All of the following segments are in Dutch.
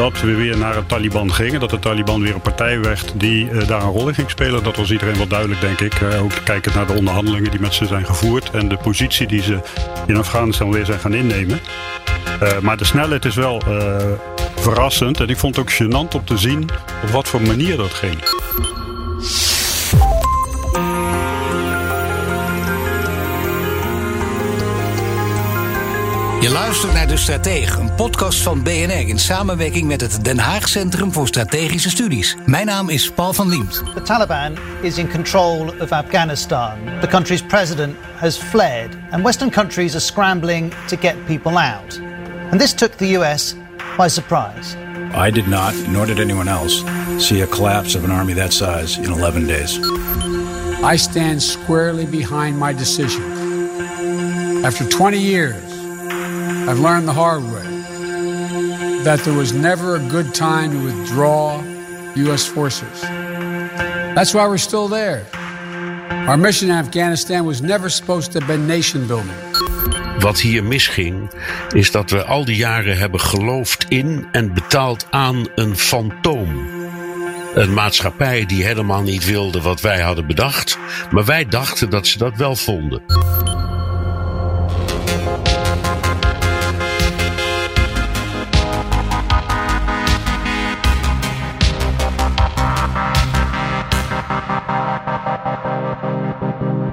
Dat we weer naar het Taliban gingen. Dat de Taliban weer een partij werd die uh, daar een rol in ging spelen. Dat was iedereen wel duidelijk, denk ik. Uh, ook kijkend naar de onderhandelingen die met ze zijn gevoerd. En de positie die ze in Afghanistan weer zijn gaan innemen. Uh, maar de snelheid is wel verrassend. En ik vond het ook gênant om te zien op wat voor manier dat ging. Je luistert naar De Stratege, een podcast van BNR in samenwerking met het Den Haag Centrum voor Strategische Studies. Mijn naam is Paul van Liemt. The Taliban is in control of Afghanistan. The country's president has fled, and Western countries are scrambling to get people out. And this took the US by surprise. I did not, nor did anyone else, see a collapse of an army that size in 11 days. I stand squarely behind my decision. After 20 years, I've learned the hard way that there was never a good time to withdraw U.S. forces. That's why we're still there. Our mission in Afghanistan was never supposed to be nation building. Wat hier misging, is dat we al die jaren hebben geloofd in en betaald aan een fantoom. Een maatschappij die helemaal niet wilde wat wij hadden bedacht, maar wij dachten dat ze dat wel vonden.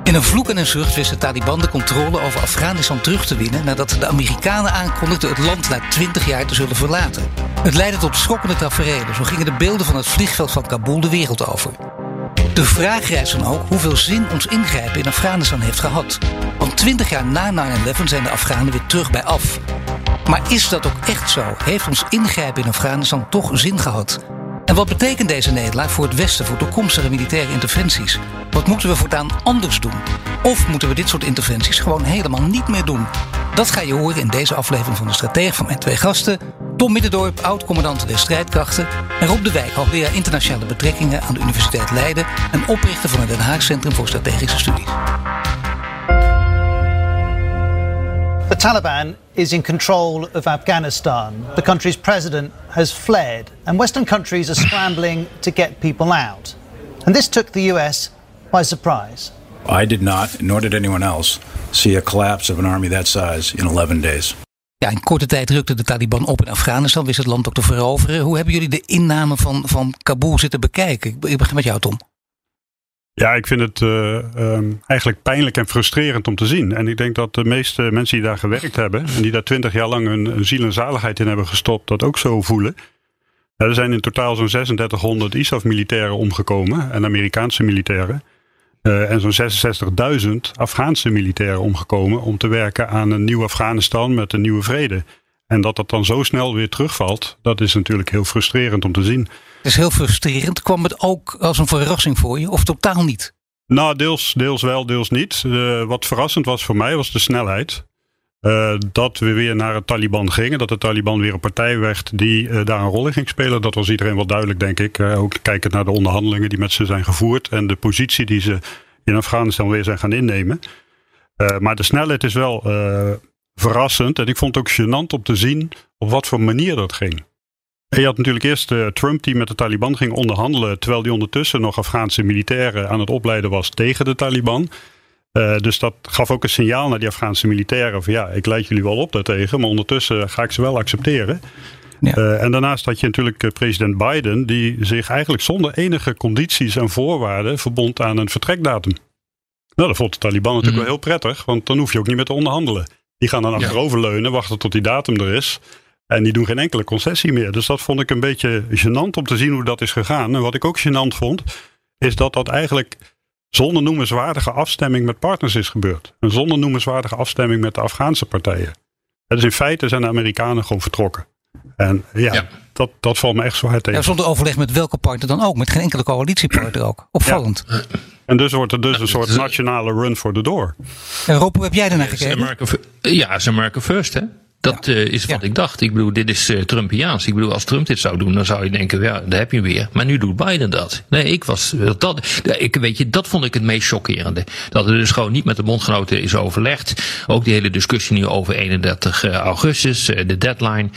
In een vloek en een zucht wist de Taliban de controle over Afghanistan terug te winnen nadat de Amerikanen aankondigden het land na 20 jaar te zullen verlaten. Het leidde tot schokkende tafereelen. Zo gingen de beelden van het vliegveld van Kabul de wereld over. De vraag rijst dan ook hoeveel zin ons ingrijpen in Afghanistan heeft gehad. Want 20 jaar na 9-11 zijn de Afghanen weer terug bij af. Maar is dat ook echt zo? Heeft ons ingrijpen in Afghanistan toch zin gehad? Wat betekent deze nederlaag voor het Westen voor toekomstige militaire interventies? Wat moeten we voortaan anders doen? Of moeten we dit soort interventies gewoon helemaal niet meer doen? Dat ga je horen in deze aflevering van de Stratege van mijn twee gasten. Tom Middendorp, oud-commandant der strijdkrachten. En Rob de Wijk, hoogleraar internationale betrekkingen aan de Universiteit Leiden. En oprichter van het Den Haag Centrum voor Strategische Studies. The Taliban is in control of Afghanistan. The country's president has fled, and Western countries are scrambling to get people out. And this took the US by surprise. I did not, nor did anyone else, see a collapse of an army that size in 11 days. Ja, in korte tijd rukte de Taliban op in Afghanistan, wist het land ook te veroveren. Hoe hebben jullie de inname van, van Kabul zitten bekijken? Ik begin met jou, Tom. Ja, ik vind het uh, um, eigenlijk pijnlijk en frustrerend om te zien. En ik denk dat de meeste mensen die daar gewerkt hebben en die daar twintig jaar lang hun, ziel en zaligheid in hebben gestopt, dat ook zo voelen. er zijn in totaal zo'n 3600 ISAF-militairen omgekomen en Amerikaanse militairen. Uh, en zo'n 66.000 Afghaanse militairen omgekomen om te werken aan een nieuw Afghanistan met een nieuwe vrede. En dat dat dan zo snel weer terugvalt, dat is natuurlijk heel frustrerend om te zien. Is heel frustrerend. Kwam het ook als een verrassing voor je of totaal niet? Nou, deels, deels wel, deels niet. Uh, wat verrassend was voor mij was de snelheid. Uh, dat we weer naar het Taliban gingen. Dat de Taliban weer een partij werd die uh, daar een rol in ging spelen. Dat was iedereen wel duidelijk, denk ik. ook kijkend naar de onderhandelingen die met ze zijn gevoerd. En de positie die ze in Afghanistan weer zijn gaan innemen. maar de snelheid is wel verrassend. En ik vond het ook gênant om te zien op wat voor manier dat ging. En je had natuurlijk eerst uh, Trump die met de Taliban ging onderhandelen, terwijl die ondertussen nog Afghaanse militairen aan het opleiden was tegen de Taliban. Uh, dus dat gaf ook een signaal naar die Afghaanse militairen van ja, ik leid jullie wel op daartegen, maar ondertussen ga ik ze wel accepteren. Ja. Uh, en daarnaast had je natuurlijk president Biden, die zich eigenlijk zonder enige condities en voorwaarden verbond aan een vertrekdatum. Nou, dat vond de Taliban natuurlijk mm. wel heel prettig, want dan hoef je ook niet meer te onderhandelen. Die gaan dan achteroverleunen, wachten tot die datum er is. En die doen geen enkele concessie meer. Dus dat vond ik een beetje gênant om te zien hoe dat is gegaan. En wat ik ook gênant vond, is dat dat eigenlijk zonder noemenswaardige afstemming met partners is gebeurd. En zonder noemenswaardige afstemming met de Afghaanse partijen. Dus in feite zijn de Amerikanen gewoon vertrokken. En ja, Ja. Dat, dat valt me echt zwaar tegen. Ja, zonder overleg met welke partner dan ook. Met geen enkele coalitiepartner ook. Opvallend. En dus wordt er dus een soort nationale run for the door. En Rob, hoe heb jij daarnaar gekeken? Ja, is America first, hè? Dat eh, is wat Ja. ik dacht. Ik bedoel, dit is eh, Trumpiaans. Ik bedoel, als Trump dit zou doen, dan zou je denken, ja, daar heb je hem weer. Maar nu doet Biden dat. Nee, ik was, dat, ik, weet je, dat vond ik het meest chockerende. Dat er dus gewoon niet met de bondgenoten is overlegd. Ook die hele discussie nu over 31 augustus, eh, de deadline.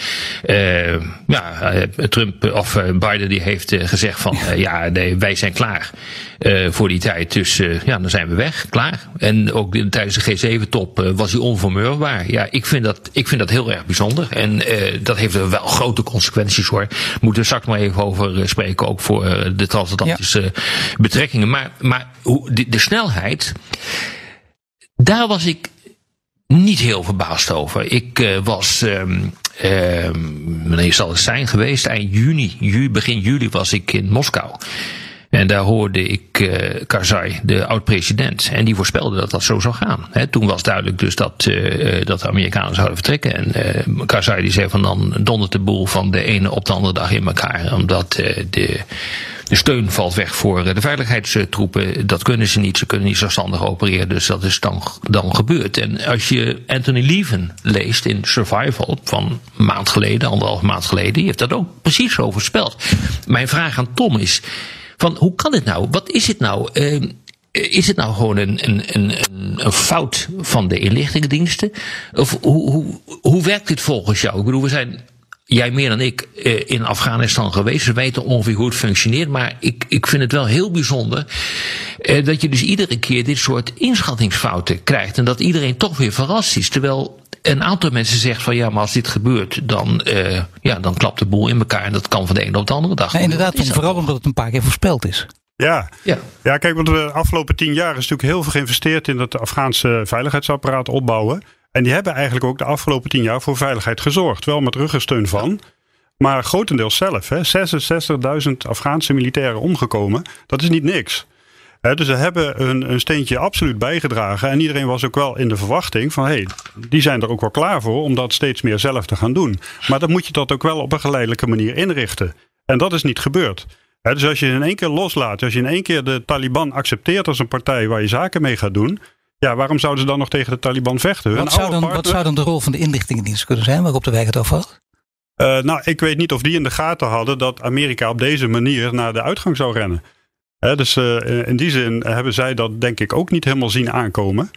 Eh, ja, eh, Trump, of eh, Biden die heeft eh, gezegd van, eh, ja, nee, wij zijn klaar eh, voor die tijd. Dus eh, ja, dan zijn we weg, klaar. En ook tijdens de G7-top eh, was hij onvermurfbaar. Ja, ik vind dat, ik vind dat heel erg bijzonder. En eh, dat heeft er wel grote consequenties hoor. We moeten er straks maar even over eh, spreken, ook voor eh, de transatlantische betrekkingen. Maar, maar hoe, de, de snelheid, daar was ik niet heel verbaasd over. Ik was, wanneer zal het zijn geweest? Eind juni, ju, begin juli was ik in Moskou. En daar hoorde ik eh Karzai, de oud-president. En die voorspelde dat dat zo zou gaan. Hè, toen was duidelijk dus dat, eh, dat de Amerikanen zouden vertrekken. En eh Karzai die zei van dan dondert de boel van de ene op de andere dag in elkaar. Omdat de, de steun valt weg voor de veiligheidstroepen. Dat kunnen ze niet. Ze kunnen niet zelfstandig opereren. Dus dat is dan, dan gebeurd. En als je Anthony Leven leest in Survival van maand geleden, anderhalf maand geleden. Die heeft dat ook precies zo voorspeld. Mijn vraag aan Tom is van hoe kan dit nou? Wat is het nou? Eh, is het nou gewoon een, een, een, een- fout van de inlichtingendiensten? Of hoe, hoe, hoe werkt dit volgens jou? Ik bedoel, we zijn, jij meer dan ik, eh, in Afghanistan geweest. We weten ongeveer hoe het functioneert. Maar ik, ik vind het wel heel bijzonder eh, dat je dus iedere keer dit soort inschattingsfouten krijgt. En dat iedereen toch weer verrast is. Terwijl een aantal mensen zegt van ja, maar als dit gebeurt, dan, eh, ja, dan klapt de boel in elkaar. En dat kan van de ene op de andere dag. Ja, inderdaad, dat vooral omdat het een paar keer voorspeld is. Ja. Ja. ja, kijk, want de afgelopen tien jaar is natuurlijk heel veel geïnvesteerd in het Afghaanse veiligheidsapparaat opbouwen. En die hebben eigenlijk ook de afgelopen tien jaar voor veiligheid gezorgd. Wel met ruggensteun van. Maar grotendeels zelf. hè. 66.000 Afghaanse militairen omgekomen. Dat is niet niks. Dus ze hebben een, een steentje absoluut bijgedragen. En iedereen was ook wel in de verwachting van... hé, hey, die zijn er ook wel klaar voor om dat steeds meer zelf te gaan doen. Maar dan moet je dat ook wel op een geleidelijke manier inrichten. En dat is niet gebeurd. Dus als je in één keer loslaat... als je in één keer de Taliban accepteert als een partij waar je zaken mee gaat doen... ja, waarom zouden ze dan nog tegen de Taliban vechten? Wat zou, dan, wat zou dan de rol van de inlichtingendienst kunnen zijn, waarop de wijk het over had? Eh, nou, ik weet niet of die in de gaten hadden dat Amerika op deze manier naar de uitgang zou rennen. Dus eh, in die zin hebben zij dat denk ik ook niet helemaal zien aankomen.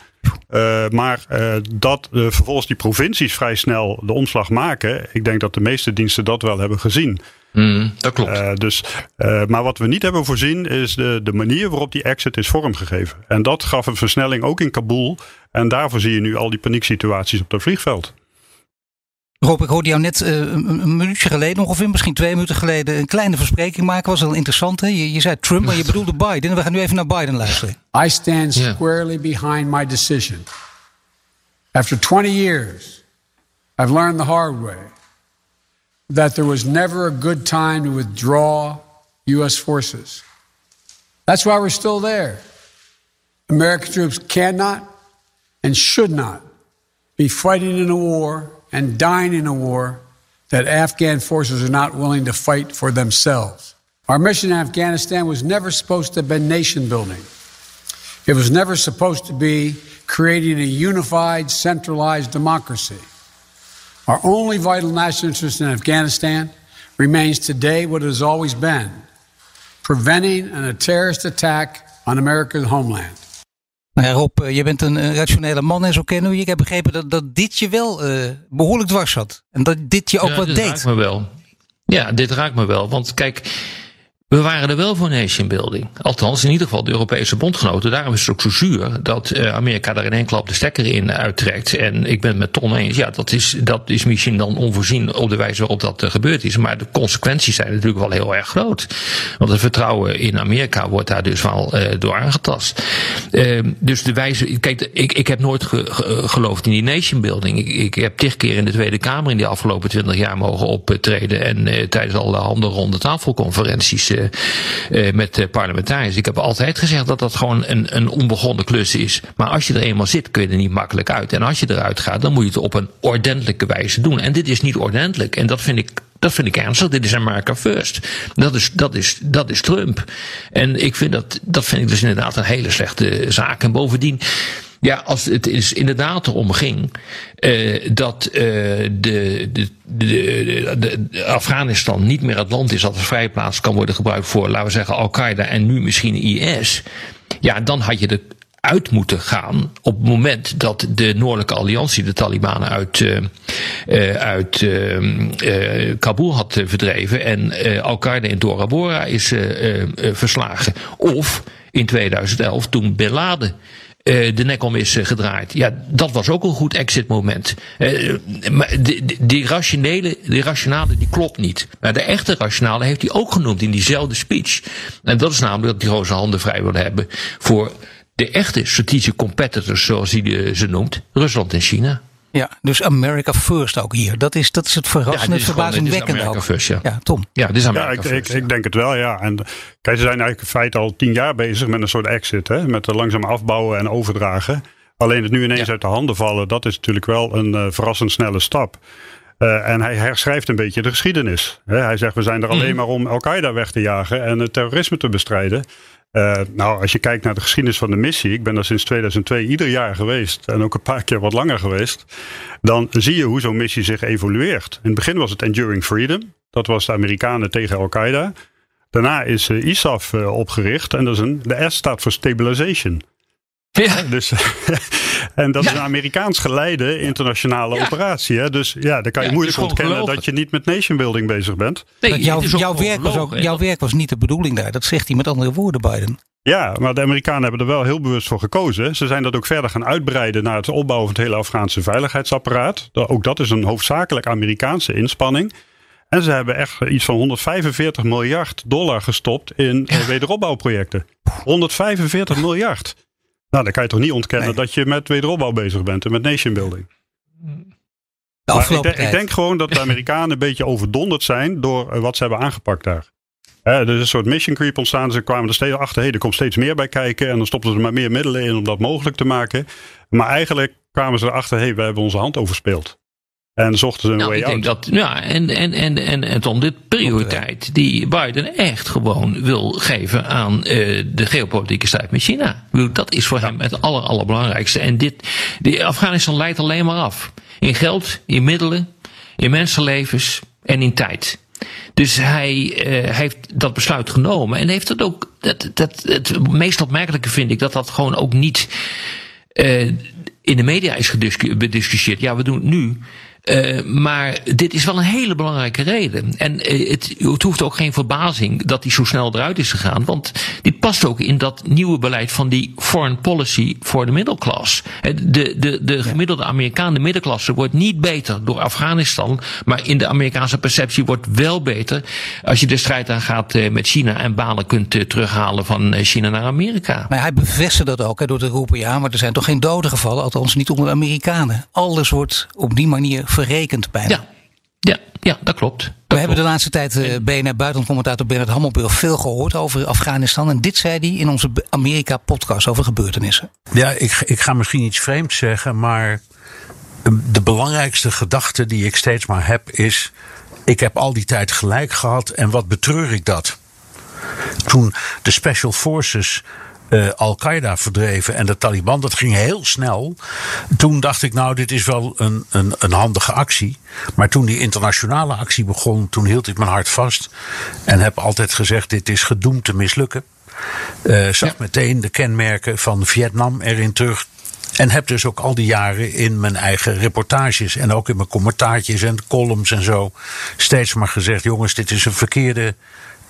Eh, maar eh, dat vervolgens die provincies vrij snel de omslag maken. Ik denk dat de meeste diensten dat wel hebben gezien. Mm, dat klopt. Dus, maar wat we niet hebben voorzien is de, de manier waarop die exit is vormgegeven. En dat gaf een versnelling ook in Kabul. En daarvoor zie je nu al die panieksituaties op het vliegveld. Rob, ik hoorde jou net eh, een, minuutje geleden, ongeveer misschien twee minuten geleden, een kleine verspreking maken. Was wel interessant. Hè? Je, je zei Trump, maar je bedoelde Biden. En we gaan nu even naar Biden luisteren. I stand squarely behind my decision. After 20 years, I've learned the hard way that there was never a good time to withdraw U.S. forces. That's why we're still there. American troops cannot and should not be fighting in a war and dying in a war that Afghan forces are not willing to fight for themselves. Our mission in Afghanistan was never supposed to have been nation building. It was never supposed to be creating a unified, centralized democracy. Our only vital national interest in Afghanistan remains today what it has always been preventing a terrorist attack on America's homeland. Nou ja, Rob, eh, je bent een, rationele man en zo kennen we je. Ik heb begrepen dat, dat dit je wel eh, behoorlijk dwars zat. En dat dit je ook Ja, wat dit deed. raakt me wel. Ja, dit raakt me wel. Want kijk, we waren er wel voor nation building. Althans, in ieder geval de Europese bondgenoten. Daarom is het ook zo zuur dat eh, Amerika daar in één klap de stekker in uittrekt. En ik ben het met Ton eens. Ja, dat is, dat is misschien dan onvoorzien op de wijze waarop dat eh, gebeurd is. Maar de consequenties zijn natuurlijk wel heel erg groot. Want het vertrouwen in Amerika wordt daar dus wel eh, door aangetast. Eh, dus de wijze. Kijk, ik, ik heb nooit ge- ge- geloofd in die nation building. Ik, ik heb tig keer in de Tweede Kamer in die afgelopen twintig jaar mogen optreden. En tijdens alle handen ronde tafelconferenties met eh, parlementariërs. Ik heb altijd gezegd dat dat gewoon een, een onbegonnen klus is. Maar als je er eenmaal zit, kun je er niet makkelijk uit. En als je eruit gaat, dan moet je het op een ordentelijke wijze doen. En dit is niet ordentelijk. En dat vind ik Dat vind ik ernstig. Dit is America First. Dat is, dat is, dat is Trump. En ik vind dat, dat vind ik dus inderdaad een hele slechte zaak. En bovendien, ja, als het is inderdaad erom ging uh, dat uh, de, de, de, Afghanistan niet meer het land is dat als vrijplaats kan worden gebruikt voor, laten we zeggen, Al-Qaeda en nu misschien IS. Ja, dan had je de uit moeten gaan op het moment dat de Noordelijke Alliantie de Talibanen uit, uh, uit Kabul had verdreven en Al-Qaeda in Tora Bora is verslagen. Of in 2011 toen Bin Laden de nek om is gedraaid. Ja, dat was ook een goed exit moment. maar die, die, rationele, die rationale die klopt niet. Maar de echte rationale heeft hij ook genoemd in diezelfde speech. En dat is namelijk dat hij zijn handen vrij wil hebben voor de echte strategische competitors, zoals hij ze noemt, Rusland en China. Ja, dus America First ook hier. Dat is, dat is het verrassende, ja, verbazingwekkende ook. First, ja. ja, Tom. Ja, dit is America ja, ik, Ik, ik, denk het wel, ja. En kijk, ze zijn eigenlijk in feite al tien jaar bezig met een soort exit. Hè? Met de langzaam afbouwen en overdragen. Alleen het nu ineens uit de handen vallen, dat is natuurlijk wel een uh, verrassend snelle stap. Uh, en hij herschrijft een beetje de geschiedenis. hij zegt, we zijn er alleen mm. maar om Al-Qaeda weg te jagen en het terrorisme te bestrijden. Uh, nou, als je kijkt naar de geschiedenis van de missie, ik ben daar sinds 2002 ieder jaar geweest en ook een paar keer wat langer geweest, dan zie je hoe zo'n missie zich evolueert. In het begin was het Enduring Freedom, dat was de Amerikanen tegen Al-Qaeda. Daarna is uh, ISAF uh, opgericht en dat is een, de S staat voor Stabilization. Ja. Dus, en dat is een Amerikaans geleide internationale operatie. Hè? Dus ja, dan kan je moeilijk ontkennen dat je niet met nation building bezig bent. Nee, jouw, jouw, werk was ook, jouw werk was niet de bedoeling daar. Dat zegt hij met andere woorden, Biden. Ja, maar de Amerikanen hebben er wel heel bewust voor gekozen. Ze zijn dat ook verder gaan uitbreiden naar het opbouwen van het hele Afghaanse veiligheidsapparaat. Ook dat is een hoofdzakelijk Amerikaanse inspanning. En ze hebben echt iets van 145 miljard dollar gestopt in ja. wederopbouwprojecten. 145 miljard. Nou, dan kan je toch niet ontkennen dat je met wederopbouw bezig bent en met nation building. Ik, ik, denk gewoon dat de Amerikanen een beetje overdonderd zijn door eh, wat ze hebben aangepakt daar. er is een soort mission creep ontstaan. Ze kwamen er steeds achter, hey, er komt steeds meer bij kijken. En dan stopten ze maar meer middelen in om dat mogelijk te maken. Maar eigenlijk kwamen ze erachter, hey, we hebben onze hand overspeeld. En zochten ze een nou, way ik denk Dat, ja, en, en, en, en, en Tom, de prioriteit die Biden echt gewoon wil geven aan uh, de geopolitieke strijd met China. Dat is voor hem het aller, allerbelangrijkste. En dit, die Afghanistan leidt alleen maar af. In geld, in middelen, in mensenlevens en in tijd. Dus hij uh, heeft dat besluit genomen en heeft het ook. Dat, dat, het meest opmerkelijke vind ik dat dat gewoon ook niet uh, in de media is gediscussieerd. Ja, we doen het nu. Uh, maar dit is wel een hele belangrijke reden. En uh, het, het, hoeft ook geen verbazing dat hij zo snel eruit is gegaan. Want dit past ook in dat nieuwe beleid van die foreign policy voor de middelklas. De, de, de gemiddelde Amerikaan, de middenklasse, wordt niet beter door Afghanistan. Maar in de Amerikaanse perceptie wordt wel beter als je de strijd aangaat met China en banen kunt terughalen van China naar Amerika. Maar hij bevestigt dat ook door te roepen, ja, maar er zijn toch geen doden gevallen, althans niet onder de Amerikanen. Alles wordt op die manier verrekend bijna. Ja, ja, ja dat klopt. We hebben de laatste tijd uh, BNR buitenlandcommentator Bernard Hammelburg veel gehoord over Afghanistan. En dit zei hij in onze Amerika-podcast over gebeurtenissen. Ja, ik, ik ga misschien iets vreemds zeggen, maar de belangrijkste gedachte die ik steeds maar heb is: ik heb al die tijd gelijk gehad en wat betreur ik dat? Toen de Special Forces uh, Al-Qaeda verdreven en de Taliban. Dat ging heel snel. Toen dacht ik, nou, dit is wel een, een, een handige actie. Maar toen die internationale actie begon, toen hield ik mijn hart vast. En heb altijd gezegd, dit is gedoemd te mislukken. Uh, zag meteen de kenmerken van Vietnam erin terug. En heb dus ook al die jaren in mijn eigen reportages en ook in mijn commentaartjes en columns en zo steeds maar gezegd: jongens, dit is een verkeerde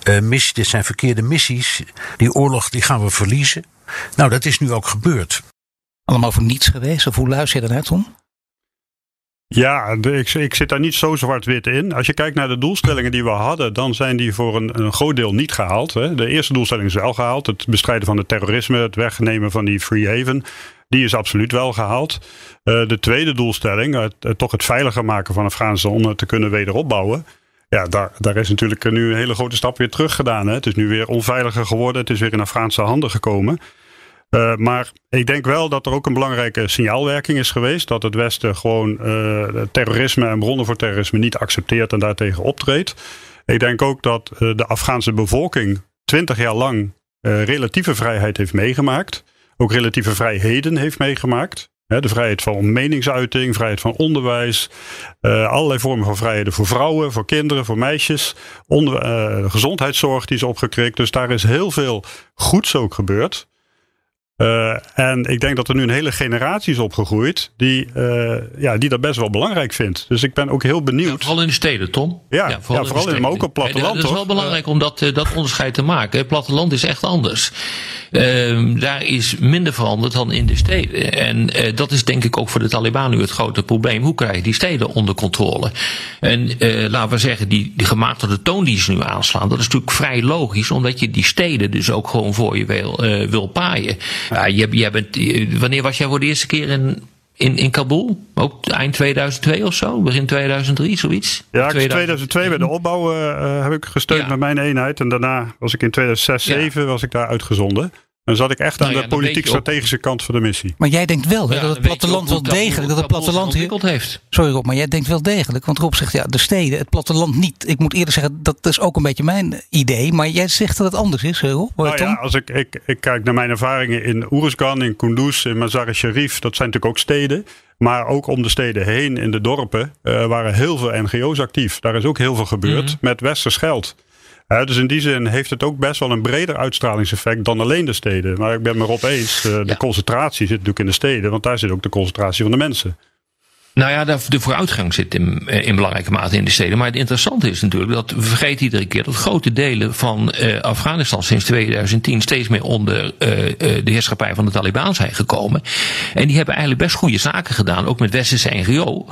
uh, dit zijn verkeerde missies. Die oorlog die gaan we verliezen. Nou, dat is nu ook gebeurd. Allemaal voor niets geweest? Of hoe luister je daarnaar, Tom? Ja, ik, ik, zit daar niet zo zwart-wit in. Als je kijkt naar de doelstellingen die we hadden, dan zijn die voor een, een groot deel niet gehaald. Hè. De eerste doelstelling is wel gehaald. Het bestrijden van het terrorisme, het wegnemen van die free haven. Die is absoluut wel gehaald. Uh, de tweede doelstelling, het, toch het veiliger maken van Afghanistan om het te kunnen wederopbouwen. Ja, daar, daar is natuurlijk nu een hele grote stap weer terug gedaan. Hè. Het is nu weer onveiliger geworden. Het is weer in Afghaanse handen gekomen. Uh, maar ik denk wel dat er ook een belangrijke signaalwerking is geweest. Dat het Westen gewoon uh, terrorisme en bronnen voor terrorisme niet accepteert en daartegen optreedt. Ik denk ook dat uh, de Afghaanse bevolking twintig jaar lang relatieve vrijheid heeft meegemaakt. Ook relatieve vrijheden heeft meegemaakt. De vrijheid van meningsuiting, vrijheid van onderwijs, uh, allerlei vormen van vrijheden voor vrouwen, voor kinderen, voor meisjes, uh, gezondheidszorg die is opgekrikt. Dus daar is heel veel goeds ook gebeurd. Uh, en ik denk dat er nu een hele generatie is opgegroeid die, uh, ja, die dat best wel belangrijk vindt. Dus ik ben ook heel benieuwd. Ja, vooral in de steden, Tom. Ja, ja vooral, ja, vooral in, in, maar ook op platteland. Het is wel belangrijk om dat, dat onderscheid te maken. Het platteland is echt anders. Uh, daar is minder veranderd dan in de steden. En uh, dat is denk ik ook voor de Taliban nu het grote probleem. Hoe krijg je die steden onder controle? En laten we zeggen, die, die gematigde toon die ze nu aanslaan, dat is natuurlijk vrij logisch, omdat je die steden dus ook gewoon voor je wil, wil paaien. Ja, jij bent, wanneer was jij voor de eerste keer in, in, in Kabul? Ook eind 2002 of zo? Begin 2003, zoiets? Ja, in 2002 bij de opbouw uh, heb ik gesteund ja. met mijn eenheid. En daarna was ik in 2006, 2007 ja. was ik daar uitgezonden. Dan zat ik echt aan nou ja, de politiek-strategische kant van de missie. Maar jij denkt wel hè, dat het platteland wel degelijk. Dat het platteland ontwikkeld heeft. Sorry Rob, maar jij denkt wel degelijk. Want Rob zegt ja, de steden, het platteland niet. Ik moet eerder zeggen, dat is ook een beetje mijn idee. Maar jij zegt dat het anders is, Rob. Nou ja, als ik, ik, ik kijk naar mijn ervaringen in Oeruzgan, in Kunduz, in Mazar-e-Sharif. Dat zijn natuurlijk ook steden. Maar ook om de steden heen, in de dorpen, uh, waren heel veel NGO's actief. Daar is ook heel veel gebeurd mm -hmm. met westers geld. Dus in die zin heeft het ook best wel een breder uitstralingseffect dan alleen de steden. Maar ik ben me erop eens, uh, de ja. concentratie zit natuurlijk in de steden, want daar zit ook de concentratie van de mensen. Nou ja, de vooruitgang zit in, in belangrijke mate in de steden. Maar het interessante is natuurlijk dat we vergeten iedere keer dat grote delen van uh, Afghanistan sinds 2010 steeds meer onder uh, de heerschappij van de Taliban zijn gekomen. En die hebben eigenlijk best goede zaken gedaan, ook met westerse NGO,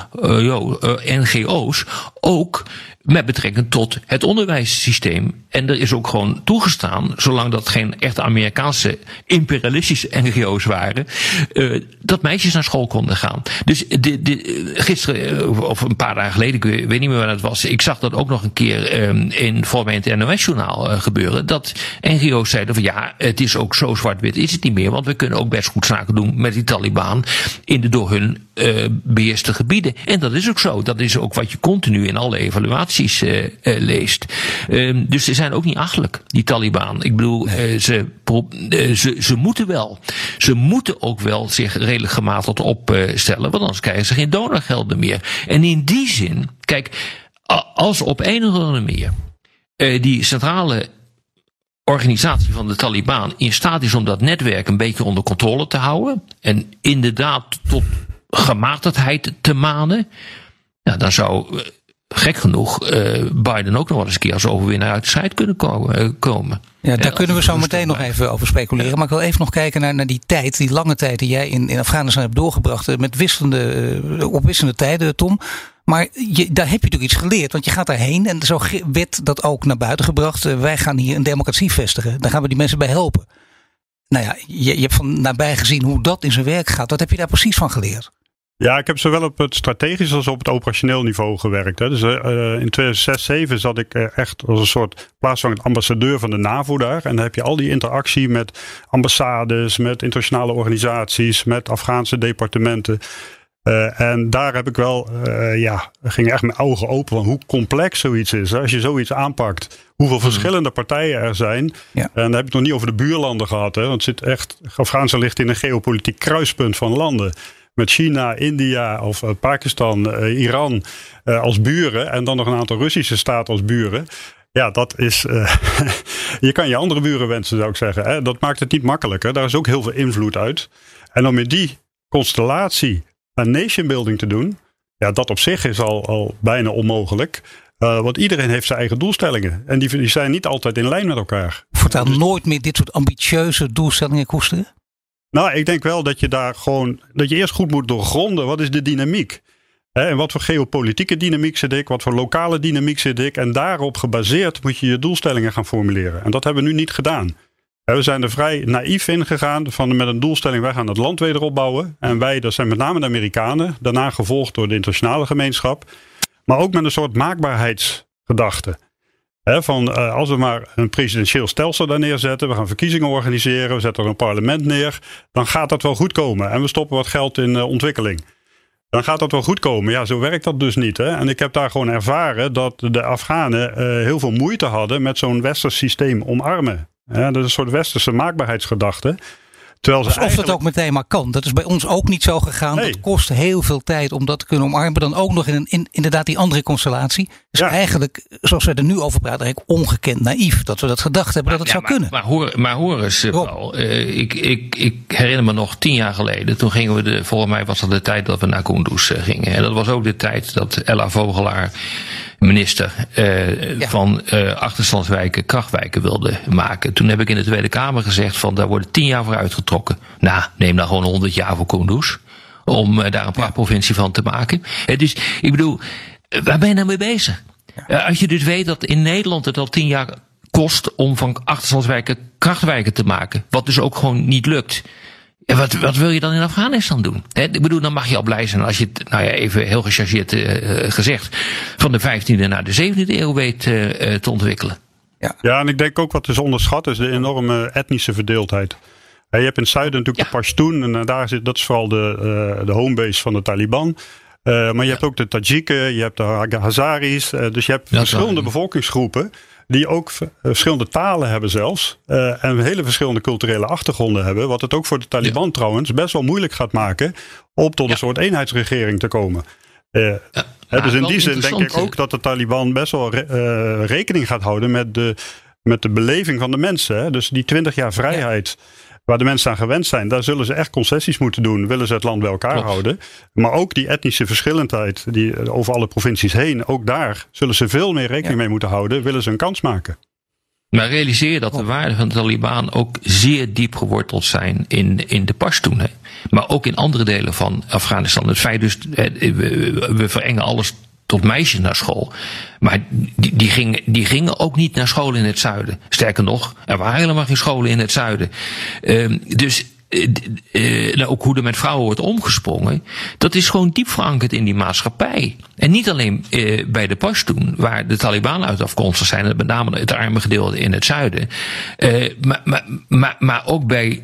NGO's, ook met betrekking tot het onderwijssysteem. En er is ook gewoon toegestaan, zolang dat geen echte Amerikaanse imperialistische NGO's waren, uh, dat meisjes naar school konden gaan. Dus gisteren, of een paar dagen geleden, ik weet niet meer wanneer het was, ik zag dat ook nog een keer um, in volgens het NOS-journaal uh, gebeuren, dat NGO's zeiden van ja, het is ook zo zwart-wit is het niet meer, want we kunnen ook best goed zaken doen met die Taliban in de door hun uh, beheerste gebieden. En dat is ook zo. Dat is ook wat je continu in alle evaluaties uh, uh, leest. Um, dus ze zijn ook niet achterlijk, die Taliban. Ik bedoel, ze, ze, ze moeten wel. Ze moeten ook wel zich redelijk gematigd opstellen, want anders krijgen ze geen donorgelden meer. En in die zin, kijk, als op een of andere manier die centrale organisatie van de Taliban in staat is om dat netwerk een beetje onder controle te houden. En inderdaad tot gematigdheid te manen. Ja, dan zou uh, gek genoeg uh, Biden ook nog wel eens een keer als overwinnaar uit de strijd kunnen komen. Uh, komen. Ja, daar kunnen we zo meteen nog even over speculeren. Maar ik wil even nog kijken naar, naar die tijd, die lange tijd die jij in, in Afghanistan hebt doorgebracht. Met wisselende, op wisselende tijden, Tom. Maar je, daar heb je natuurlijk iets geleerd, want je gaat daarheen en zo werd dat ook naar buiten gebracht. wij gaan hier een democratie vestigen. Daar gaan we die mensen bij helpen. Nou ja, je, je hebt van nabij gezien hoe dat in zijn werk gaat. Wat heb je daar precies van geleerd? Ja, ik heb zowel op het strategisch als op het operationeel niveau gewerkt. Hè. Dus uh, in 2006, 2007 zat ik echt als een soort plaatsvangend ambassadeur van de NAVO daar. En dan heb je al die interactie met ambassades, met internationale organisaties, met Afghaanse departementen. Uh, en daar heb ik wel, uh, ja, ging echt mijn ogen open van hoe complex zoiets is. Als je zoiets aanpakt, hoeveel hmm. verschillende partijen er zijn. Ja. En dan heb ik het nog niet over de buurlanden gehad. Hè, want het zit echt, Afghanistan ligt in een geopolitiek kruispunt van landen met China, India of uh, Pakistan, uh, Iran uh, als buren. En dan nog een aantal Russische staten als buren. Ja, dat is. je kan je andere buren wensen, zou ik zeggen. Hè? Dat maakt het niet makkelijker. Daar is ook heel veel invloed uit. En om met die constellatie een nation building te doen. Ja, dat op zich is al, al bijna onmogelijk. want iedereen heeft zijn eigen doelstellingen. En die, die zijn niet altijd in lijn met elkaar. Voortaan dus, nooit meer dit soort ambitieuze doelstellingen koesteren? Nou, ik denk wel dat je daar gewoon. dat je eerst goed moet doorgronden. Wat is de dynamiek? Hè, en wat voor geopolitieke dynamiek zit ik? Wat voor lokale dynamiek zit ik? En daarop gebaseerd moet je je doelstellingen gaan formuleren. En dat hebben we nu niet gedaan. We zijn er vrij naïef in gegaan van met een doelstelling, wij gaan het land weer opbouwen. En wij, dat zijn met name de Amerikanen, daarna gevolgd door de internationale gemeenschap. Maar ook met een soort maakbaarheidsgedachte. Van uh, als we maar een presidentieel stelsel daar neerzetten, we gaan verkiezingen organiseren, we zetten er een parlement neer, dan gaat dat wel goed komen. En we stoppen wat geld in uh, ontwikkeling. Dan gaat dat wel goed komen. Ja, zo werkt dat dus niet. Hè? En ik heb daar gewoon ervaren dat de Afghanen uh, heel veel moeite hadden met zo'n westers systeem omarmen. Dat is een soort westerse maakbaarheidsgedachte. Terwijl ze Alsof dat ook meteen maar kan. Dat is bij ons ook niet zo gegaan. Nee. Dat kost heel veel tijd om dat te kunnen omarmen. Dan ook nog in, een, in inderdaad die andere constellatie. Dus ja. eigenlijk, zoals we er nu over praten, eigenlijk ongekend naïef. Dat we dat gedacht hebben dat het ja, zou maar, kunnen. Maar hoor, maar hoor eens, Paul. Uh, ik, ik, ik herinner me nog tien jaar geleden. Toen gingen we, de, volgens mij was dat de tijd dat we naar Kunduz gingen. En dat was ook de tijd dat Ella Vogelaar minister uh, ja. van uh, achterstandswijken krachtwijken wilde maken. Toen heb ik in de Tweede Kamer gezegd van daar worden tien jaar voor uitgetrokken. Nou, neem dan gewoon honderd jaar voor Kunduz. Om uh, daar een prachtprovincie van te maken. dus ik bedoel, waar ben je nou mee bezig? Als je dus weet dat in Nederland het al tien jaar kost om van achterstandswijken krachtwijken te maken. Wat dus ook gewoon niet lukt. En wat, wat wil je dan in Afghanistan doen? He, ik bedoel, dan mag je al blij zijn als je het, nou ja, even heel gechargeerd uh, gezegd, van de 15e naar de 17e eeuw weet uh, te ontwikkelen. Ja. ja, en ik denk ook wat is onderschat is de enorme etnische verdeeldheid. je hebt in het zuiden natuurlijk ja. de Pashtun en daar zit, dat is vooral de, de homebase van de Taliban. maar je ja. hebt ook de Tajiken, je hebt de Hazaris, dus je hebt verschillende bevolkingsgroepen die ook verschillende talen hebben zelfs. Uh, en hele verschillende culturele achtergronden hebben. Wat het ook voor de Taliban ja. trouwens best wel moeilijk gaat maken om tot een soort eenheidsregering te komen. Uh, ja. dus in die zin denk ik ook dat de Taliban best wel re rekening gaat houden met de, met de beleving van de mensen. Hè? Dus die twintig jaar vrijheid waar de mensen aan gewend zijn, daar zullen ze echt concessies moeten doen. Willen ze het land bij elkaar Klopt. houden. Maar ook die etnische verschillendheid die over alle provincies heen, ook daar zullen ze veel meer rekening ja. mee moeten houden. Willen ze een kans maken. Maar realiseer dat de waarden van de Taliban ook zeer diep geworteld zijn in, in de Pashtun. Hè? Maar ook in andere delen van Afghanistan. Het feit dus, we, we verengen alles tot meisjes naar school. Maar die, die, gingen, die gingen ook niet naar school in het zuiden. Sterker nog, er waren helemaal geen scholen in het zuiden. Uh, dus uh, nou, ook hoe er met vrouwen wordt omgesprongen, dat is gewoon diep verankerd in die maatschappij. En niet alleen uh, bij de Pashtun, waar de Taliban uit afkomstig zijn, met name het arme gedeelte in het zuiden, maar, maar, maar, maar ook bij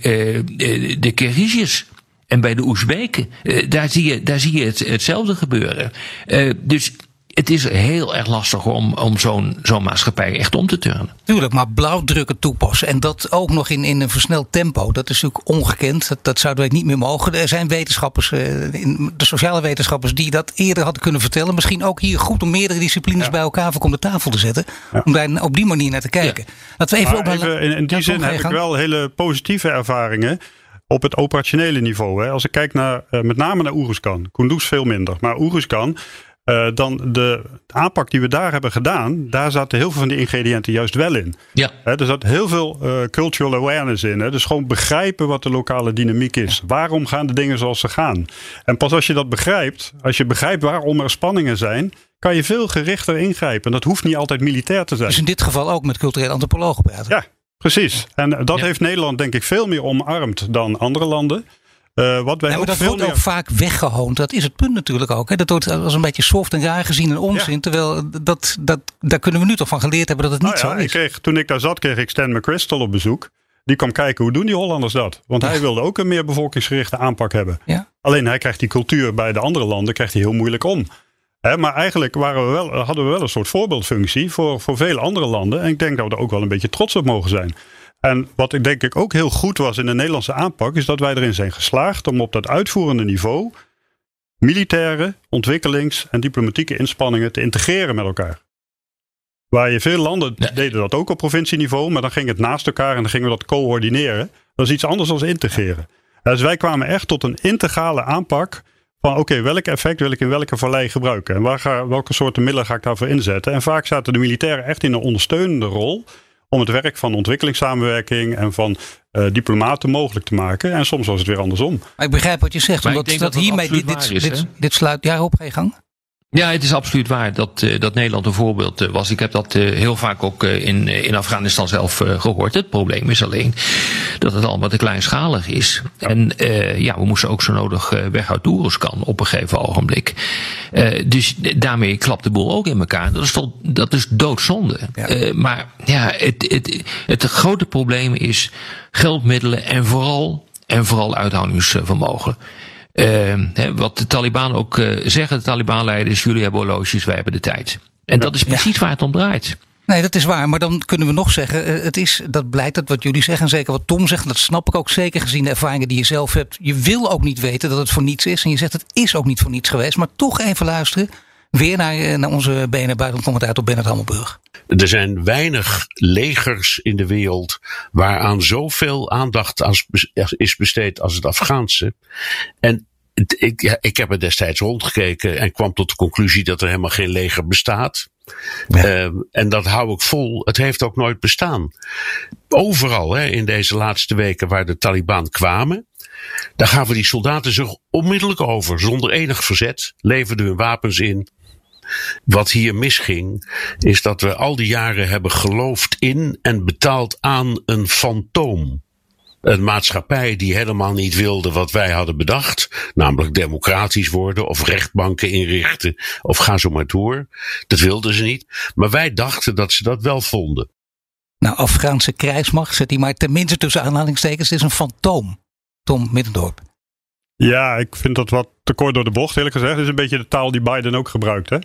de Kyrgyzjes. En bij de Oezbeken, uh, daar zie je, daar zie je het, hetzelfde gebeuren. Uh, dus het is heel erg lastig om, om zo'n zo'n maatschappij echt om te turnen. Tuurlijk, maar blauwdrukken toepassen. En dat ook nog in, in een versneld tempo. Dat is natuurlijk ongekend. Dat, dat zouden wij niet meer mogen. Er zijn wetenschappers, de sociale wetenschappers, die dat eerder hadden kunnen vertellen. Misschien ook hier goed om meerdere disciplines ja. bij elkaar voor om de tafel te zetten. Ja. Om daar op die manier naar te kijken. Ja. Dat we even, even in, in die zin heb ik wel hele positieve ervaringen op het operationele niveau. Hè. Als ik kijk naar, uh, met name naar Oeruzkan. Kunduz veel minder. Maar Oeruzkan, uh, dan de aanpak die we daar hebben gedaan, daar zaten heel veel van die ingrediënten juist wel in. Ja. Hè, er zat heel veel uh, cultural awareness in. Hè. Dus gewoon begrijpen wat de lokale dynamiek is. Ja. Waarom gaan de dingen zoals ze gaan? En pas als je dat begrijpt, als je begrijpt waarom er spanningen zijn, kan je veel gerichter ingrijpen. En dat hoeft niet altijd militair te zijn. Dus in dit geval ook met culturele antropologen praten. Ja, Precies. En dat ja. heeft Nederland denk ik veel meer omarmd dan andere landen. Uh, wat wij ja, dat wordt meer... ook vaak weggehoond. Dat is het punt natuurlijk ook. Hè. Dat wordt als een beetje soft en raar gezien en onzin. Ja. Terwijl dat, dat, daar kunnen we nu toch van geleerd hebben dat het niet nou zo is. Ik kreeg, toen ik daar zat kreeg ik Stan McChrystal op bezoek. Die kwam kijken hoe doen die Hollanders dat. Want hij wilde ook een meer bevolkingsgerichte aanpak hebben. Alleen hij krijgt die cultuur bij de andere landen krijgt hij heel moeilijk om. He, maar eigenlijk waren we wel, hadden we wel een soort voorbeeldfunctie voor, voor vele andere landen. En ik denk dat we er ook wel een beetje trots op mogen zijn. En wat ik denk ik ook heel goed was in de Nederlandse aanpak, is dat wij erin zijn geslaagd om op dat uitvoerende niveau militaire, ontwikkelings- en diplomatieke inspanningen te integreren met elkaar. Waar je veel landen ja. deden dat ook op provincieniveau, maar dan ging het naast elkaar en dan gingen we dat coördineren. Dat is iets anders dan integreren. Dus wij kwamen echt tot een integrale aanpak van oké, okay, welk effect wil ik in welke vallei gebruiken? En waar ga, welke soorten middelen ga ik daarvoor inzetten? En vaak zaten de militairen echt in een ondersteunende rol om het werk van ontwikkelingssamenwerking en van uh, diplomaten mogelijk te maken. En soms was het weer andersom. Maar ik begrijp wat je zegt, maar omdat dat, dat hiermee dit, dit, is, dit, dit, sluit. Ja, op, ga je gang. Ja, het is absoluut waar dat, uh, dat Nederland een voorbeeld uh, was. Ik heb dat uh, heel vaak ook in, in Afghanistan zelf gehoord. Het probleem is alleen dat het allemaal te kleinschalig is. Ja. En ja, we moesten ook zo nodig weg uit Oeruzkan op een gegeven ogenblik. dus daarmee klapt de boel ook in elkaar. Dat is, dat is doodzonde. Ja. maar ja, het, het, het grote probleem is geldmiddelen en vooral, en vooral uithoudingsvermogen. Uh, wat de Taliban ook uh, zeggen, de Taliban-leiders, jullie hebben horloges, wij hebben de tijd. En dat is precies ja. waar het om draait. Nee, dat is waar. Maar dan kunnen we nog zeggen, uh, het is, dat blijkt uit wat jullie zeggen. En zeker wat Tom zegt, dat snap ik ook zeker gezien de ervaringen die je zelf hebt. Je wil ook niet weten dat het voor niets is. En je zegt het is ook niet voor niets geweest. Maar toch even luisteren. Weer naar, naar onze BNR buitencommentator Bernard Hammelburg. Er zijn weinig legers in de wereld waaraan zoveel aandacht als, is besteed als het Afghaanse. En ik, ja, ik heb er destijds rondgekeken en kwam tot de conclusie dat er helemaal geen leger bestaat. Ja. Uh, en dat hou ik vol. Het heeft ook nooit bestaan. Overal hè, in deze laatste weken waar de Taliban kwamen, daar gaven die soldaten zich onmiddellijk over, zonder enig verzet, leverden hun wapens in wat hier misging, is dat we al die jaren hebben geloofd in en betaald aan een fantoom. Een maatschappij die helemaal niet wilde wat wij hadden bedacht, namelijk democratisch worden of rechtbanken inrichten of ga zo maar door. Dat wilden ze niet, maar wij dachten dat ze dat wel vonden. Nou, Afghaanse krijgsmacht, zet die maar tenminste tussen aanhalingstekens, is een fantoom. Tom Middendorp. Ja, ik vind dat wat te kort door de bocht, eerlijk gezegd. Dat is een beetje de taal die Biden ook gebruikt. Hè?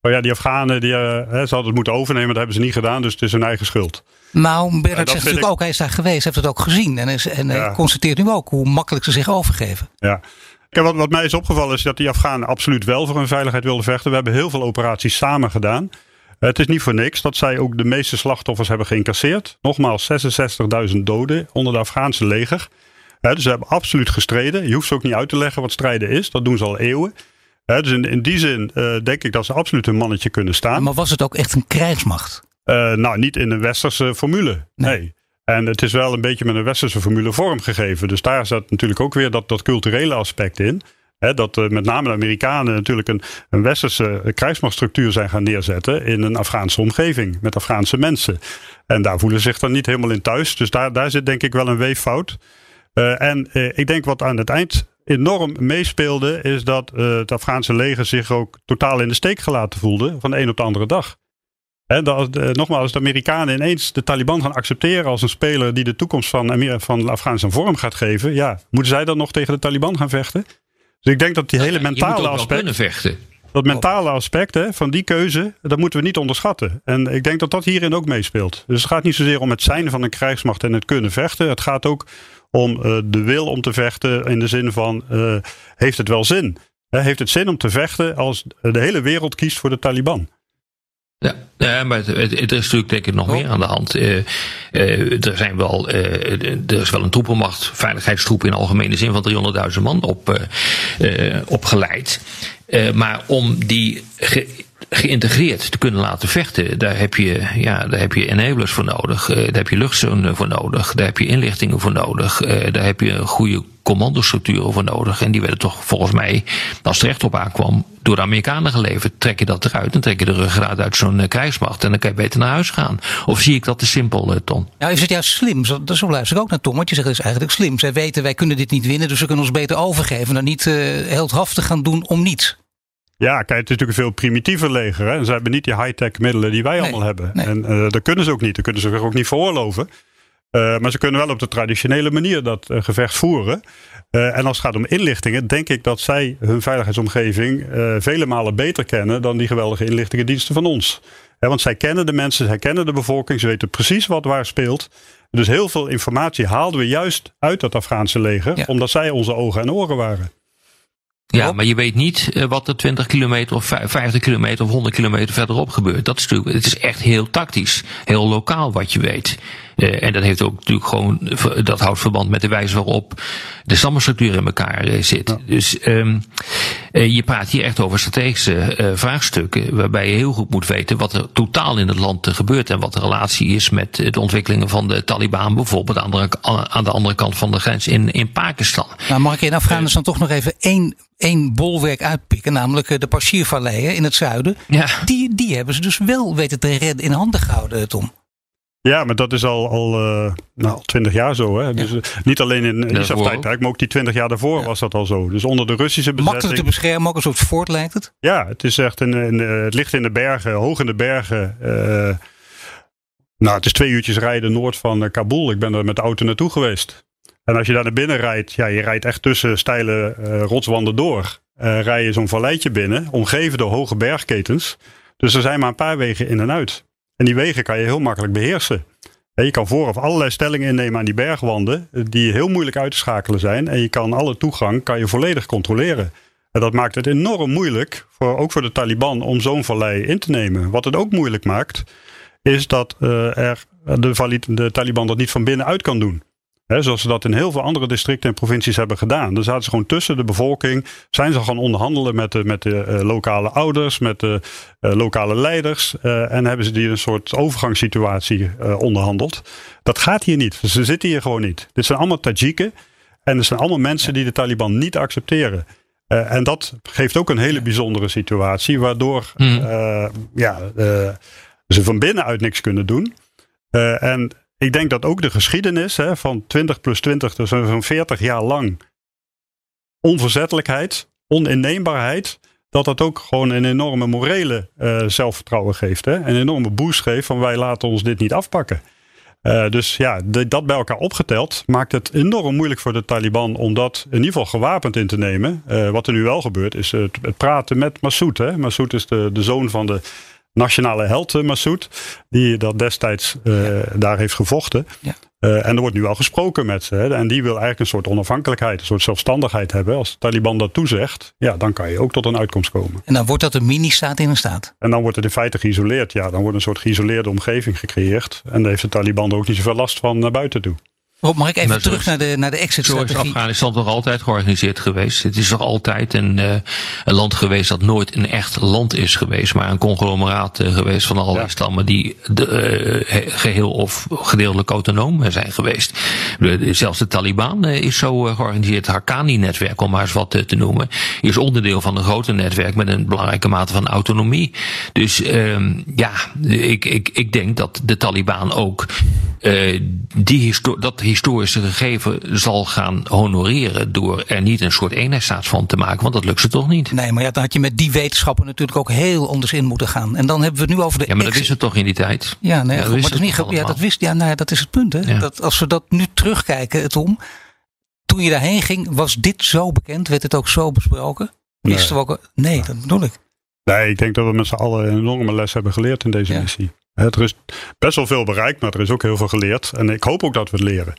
Oh ja, die Afghanen, die, uh, ze hadden het moeten overnemen, dat hebben ze niet gedaan, dus het is hun eigen schuld. Nou, Bernard zegt natuurlijk ik... ook, hij is daar geweest, heeft het ook gezien. En, is, en ja. constateert nu ook hoe makkelijk ze zich overgeven. Ja. Kijk, wat, wat mij is opgevallen is dat die Afghanen absoluut wel voor hun veiligheid wilden vechten. We hebben heel veel operaties samen gedaan. Het is niet voor niks dat zij ook de meeste slachtoffers hebben geïncasseerd. Nogmaals, 66.000 doden onder de Afghaanse leger. dus ze hebben absoluut gestreden. Je hoeft ze ook niet uit te leggen wat strijden is. Dat doen ze al eeuwen dus in, in die zin uh, denk ik dat ze absoluut een mannetje kunnen staan. Maar was het ook echt een krijgsmacht? Uh, nou, niet in een westerse formule. Nee. nee. En het is wel een beetje met een westerse formule vormgegeven. Dus daar zat natuurlijk ook weer dat, dat culturele aspect in. He, dat uh, met name de Amerikanen natuurlijk een, een westerse krijgsmachtstructuur zijn gaan neerzetten in een Afghaanse omgeving met Afghaanse mensen. En daar voelen ze zich dan niet helemaal in thuis. Dus daar, daar zit denk ik wel een weeffout. Uh, en uh, ik denk wat aan het eind enorm meespeelde, is dat uh, het Afghaanse leger zich ook totaal in de steek gelaten voelde van de een op de andere dag. Dat, uh, nogmaals, als de Amerikanen ineens de Taliban gaan accepteren als een speler die de toekomst van, van Afghanistan vorm gaat geven, ja, moeten zij dan nog tegen de Taliban gaan vechten? Dus ik denk dat die hele mentale aspect. vechten. Dat mentale aspect hè, van die keuze, dat moeten we niet onderschatten. En ik denk dat dat hierin ook meespeelt. Dus het gaat niet zozeer om het zijn van een krijgsmacht en het kunnen vechten. Het gaat ook om uh, de wil om te vechten in de zin van uh, heeft het wel zin? Heeft het zin om te vechten als de hele wereld kiest voor de Taliban? Ja, ja, maar het, het, het, is natuurlijk denk ik nog meer aan de hand. Uh, uh, er, zijn wel, uh, er is wel een troepenmacht, veiligheidstroep in algemene zin van 300.000 man op, opgeleid. maar om die geïntegreerd te kunnen laten vechten, daar heb je, ja, daar heb je enablers voor nodig. Uh, daar heb je luchtzonen voor nodig. Daar heb je inlichtingen voor nodig. Uh, daar heb je een goede commandostructuren voor nodig. En die werden toch volgens mij, als het recht op aankwam, door de Amerikanen geleverd. Trek je dat eruit en trek je de ruggengraat uit zo'n uh, krijgsmacht. En dan kan je beter naar huis gaan. Of zie ik dat te simpel, Ton? Ja, is het juist slim? Zo, zo luister ik ook naar Tom. Want je zegt, het is eigenlijk slim. Zij weten, wij kunnen dit niet winnen, dus we kunnen ons beter overgeven. Dan niet heldhaftig gaan doen om niets. Ja, kijk, het is natuurlijk een veel primitiever leger. Hè? En ze hebben niet die high-tech middelen die wij nee, allemaal hebben. Nee. En uh, dat kunnen ze ook niet. Dat kunnen ze zich ook niet veroorloven. Uh, maar ze kunnen wel op de traditionele manier dat uh, gevecht voeren. en als het gaat om inlichtingen, denk ik dat zij hun veiligheidsomgeving vele malen beter kennen dan die geweldige inlichtingendiensten van ons. want zij kennen de mensen, zij kennen de bevolking, ze weten precies wat waar speelt. Dus heel veel informatie haalden we juist uit dat Afghaanse leger, ja. omdat zij onze ogen en oren waren. Ja, maar je weet niet uh, wat er 20 kilometer of 50 kilometer of 100 kilometer verderop gebeurt. Dat is natuurlijk, het is echt heel tactisch, heel lokaal wat je weet. Uh, en dat heeft ook natuurlijk gewoon, dat houdt verband met de wijze waarop de stammenstructuur in elkaar uh, zit. Ja. Dus, um, Uh, je praat hier echt over strategische vraagstukken, waarbij je heel goed moet weten wat er totaal in het land gebeurt en wat de relatie is met de ontwikkelingen van de Taliban, bijvoorbeeld aan de, aan de andere kant van de grens in, in Pakistan. Nou, mag ik in Afghanistan toch nog even één, één bolwerk uitpikken, namelijk de Pashir-valleien in het zuiden. Ja. Die, die hebben ze dus wel weten te redden in handen gehouden, Tom. Ja, maar dat is al, al uh, nou, 20 jaar zo. Hè? Dus, uh, niet alleen in ISAF-tijdperk, maar ook die 20 jaar daarvoor ja. was dat al zo. Dus onder de Russische bezetting... Makkelijk te beschermen, ook een soort fort lijkt het? Ja, het, is echt een, een, het ligt in de bergen, hoog in de bergen. Uh, nou, het is twee uurtjes rijden noord van Kabul. Ik ben er met de auto naartoe geweest. En als je daar naar binnen rijdt, ja, je rijdt echt tussen steile rotswanden door. rij je zo'n valleitje binnen, omgeven door hoge bergketens. Dus er zijn maar een paar wegen in en uit. En die wegen kan je heel makkelijk beheersen. Je kan vooraf allerlei stellingen innemen aan die bergwanden, die heel moeilijk uit te schakelen zijn. En je kan alle toegang kan je volledig controleren. En dat maakt het enorm moeilijk, voor, ook voor de Taliban, om zo'n vallei in te nemen. Wat het ook moeilijk maakt, is dat uh, er de, de Taliban dat niet van binnenuit kan doen zoals ze dat in heel veel andere districten en provincies hebben gedaan. Dan zaten ze gewoon tussen de bevolking. Zijn ze gaan onderhandelen met de, met de uh, lokale ouders, met de uh, lokale leiders. Uh, en hebben ze die een soort overgangssituatie onderhandeld. Dat gaat hier niet. Ze zitten hier gewoon niet. Dit zijn allemaal Tajiken. En het zijn allemaal mensen die de Taliban niet accepteren. en dat geeft ook een hele bijzondere situatie. Waardoor mm. ja, ze van binnenuit niks kunnen doen. en ik denk dat ook de geschiedenis hè, van 20 plus 20, dus zo'n 40 jaar lang onverzettelijkheid, oninneembaarheid, dat dat ook gewoon een enorme morele uh, zelfvertrouwen geeft. Hè? Een enorme boost geeft van wij laten ons dit niet afpakken. Uh, dus ja, dat bij elkaar opgeteld maakt het enorm moeilijk voor de Taliban om dat in ieder geval gewapend in te nemen. Uh, wat er nu wel gebeurt is het, het praten met Massoud. Hè? Massoud is de, de zoon van de nationale held uh, Massoud, die dat destijds uh, daar heeft gevochten. Ja. Uh, en er wordt nu al gesproken met ze. Hè, en die wil eigenlijk een soort onafhankelijkheid, een soort zelfstandigheid hebben. Als de Taliban dat toezegt, ja, dan kan je ook tot een uitkomst komen. En dan wordt dat een mini-staat in een staat? En dan wordt het in feite geïsoleerd. Ja, dan wordt een soort geïsoleerde omgeving gecreëerd. En daar heeft de Taliban er ook niet zoveel last van naar buiten toe. Rob, mag ik even terug naar de, naar de exit-strategie? Zo is Afghanistan toch altijd georganiseerd geweest. Het is toch altijd een, uh, een land geweest dat nooit een echt land is geweest, maar een conglomeraat uh, geweest van allerlei ja. stammen die de, uh, geheel of gedeeltelijk autonoom zijn geweest. De, zelfs de Taliban is zo georganiseerd. Het Haqqani-netwerk, om maar eens wat te noemen, is onderdeel van een groter netwerk met een belangrijke mate van autonomie. Dus ehm, ja, ik, ik, ik denk dat de Taliban ook die dat historische gegeven zal gaan honoreren door er niet een soort eenheidsstaat van te maken, want dat lukt ze toch niet. Nee, maar ja, dan had je met die wetenschappen natuurlijk ook heel anders in moeten gaan. En dan hebben we het nu over de. Ja, maar dat wist het toch in die tijd? Ja, nee, ja, goed, maar dat is niet. Ja, dat wist. Ja, nou ja, dat is het punt. Hè? Ja. Dat als we dat nu terugkijken, het om. Toen je daarheen ging, was dit zo bekend? Werd het ook zo besproken? Wisten nee. we ook. Nee, dat bedoel ik. Nee, ik denk dat we met z'n allen een enorme les hebben geleerd in deze missie. Er is best wel veel bereikt, maar er is ook heel veel geleerd. En ik hoop ook dat we het leren.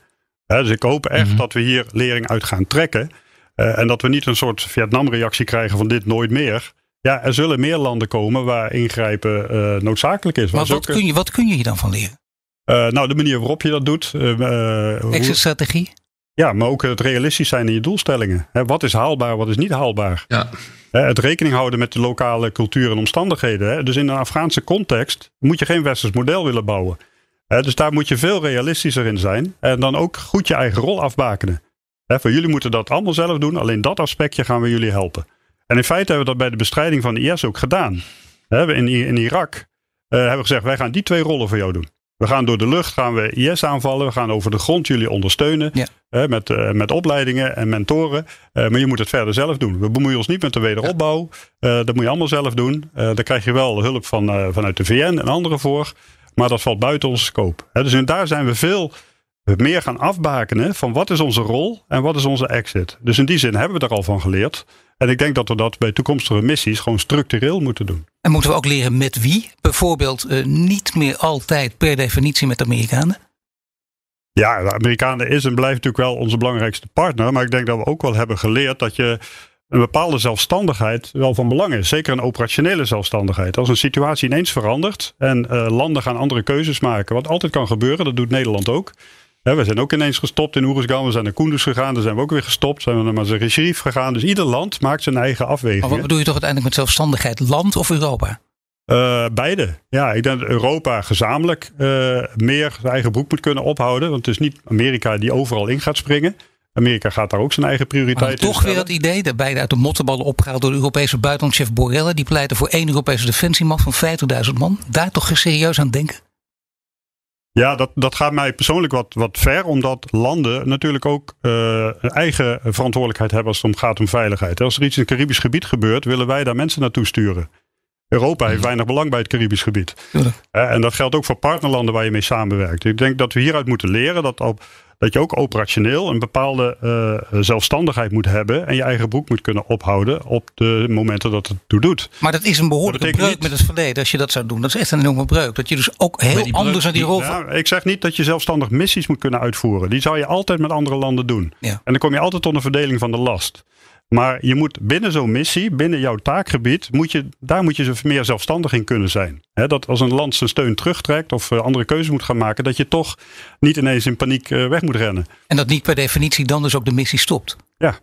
Dus ik hoop echt mm -hmm. dat we hier lering uit gaan trekken. Uh, en dat we niet een soort Vietnam-reactie krijgen van dit nooit meer. Ja, er zullen meer landen komen waar ingrijpen uh, noodzakelijk is. Maar wat, kun je, wat kun je hier dan van leren? Uh, nou, de manier waarop je dat doet. Exit-strategie? Ja, maar ook het realistisch zijn in je doelstellingen. Hè, wat is haalbaar, wat is niet haalbaar? Ja. Het rekening houden met de lokale cultuur en omstandigheden. Dus in een Afghaanse context moet je geen westers model willen bouwen. Dus daar moet je veel realistischer in zijn. En dan ook goed je eigen rol afbakenen. Voor jullie moeten dat allemaal zelf doen. Alleen dat aspectje gaan we jullie helpen. En in feite hebben we dat bij de bestrijding van de IS ook gedaan. In, Irak uh, hebben we gezegd, wij gaan die twee rollen voor jou doen. We gaan door de lucht gaan we IS aanvallen. We gaan over de grond jullie ondersteunen. Ja. met, uh, met opleidingen en mentoren. Uh, maar je moet het verder zelf doen. We bemoeien ons niet met de wederopbouw. Uh, dat moet je allemaal zelf doen. daar krijg je wel hulp van, vanuit de VN en anderen voor. Maar dat valt buiten onze scope. dus daar zijn we veel meer gaan afbakenen van wat is onze rol en wat is onze exit. Dus in die zin hebben we er al van geleerd. En ik denk dat we dat bij toekomstige missies gewoon structureel moeten doen. En moeten we ook leren met wie? Bijvoorbeeld uh, niet meer altijd per definitie met de Amerikanen? Ja, de Amerikanen is en blijft natuurlijk wel onze belangrijkste partner. Maar ik denk dat we ook wel hebben geleerd dat je een bepaalde zelfstandigheid wel van belang is. Zeker een operationele zelfstandigheid. Als een situatie ineens verandert en uh, landen gaan andere keuzes maken, wat altijd kan gebeuren, dat doet Nederland ook. We zijn ook ineens gestopt in Oeruzgan. We zijn naar Kunduz gegaan. Daar zijn we ook weer gestopt. Zijn we naar Mazar-e-Sharif gegaan. Dus ieder land maakt zijn eigen Maar afwegingen. wat bedoel je toch uiteindelijk met zelfstandigheid? Land of Europa? Eh, beide. Ja, ik denk dat Europa gezamenlijk eh, meer zijn eigen broek moet kunnen ophouden. Want het is niet Amerika die overal in gaat springen. Amerika gaat daar ook zijn eigen Maar prioriteiten toch in weer stellen. dat idee, dat beide uit de mottenballen opgehaald door de Europese buitenlandchef Borrell. Die pleitte voor één Europese defensiemacht van 50.000 man. Daar toch serieus aan denken? Ja, dat, dat gaat mij persoonlijk wat, wat ver. Omdat landen natuurlijk ook een eigen verantwoordelijkheid hebben als het om gaat om veiligheid. Als er iets in het Caribisch gebied gebeurt, willen wij daar mensen naartoe sturen. Europa heeft weinig belang bij het Caribisch gebied. Eh, en dat geldt ook voor partnerlanden waar je mee samenwerkt. Ik denk dat we hieruit moeten leren dat, op, dat je ook operationeel een bepaalde eh, zelfstandigheid moet hebben. En je eigen broek moet kunnen ophouden op de momenten dat het toe doet. Maar dat is een behoorlijke breuk niet- met het verleden als je dat zou doen. Dat is echt een enorme breuk. Dat je dus ook heel die anders naar die die- rol... Ja, ik zeg niet dat je zelfstandig missies moet kunnen uitvoeren. Die zou je altijd met andere landen doen. Ja. En dan kom je altijd tot een verdeling van de last. Maar je moet binnen zo'n missie, binnen jouw taakgebied, moet je, daar moet je meer zelfstandig in kunnen zijn. Hè, dat als een land zijn steun terugtrekt of eh, andere keuzes moet gaan maken, dat je toch niet ineens in paniek eh, weg moet rennen. En dat niet per definitie dan dus ook de missie stopt. Ja.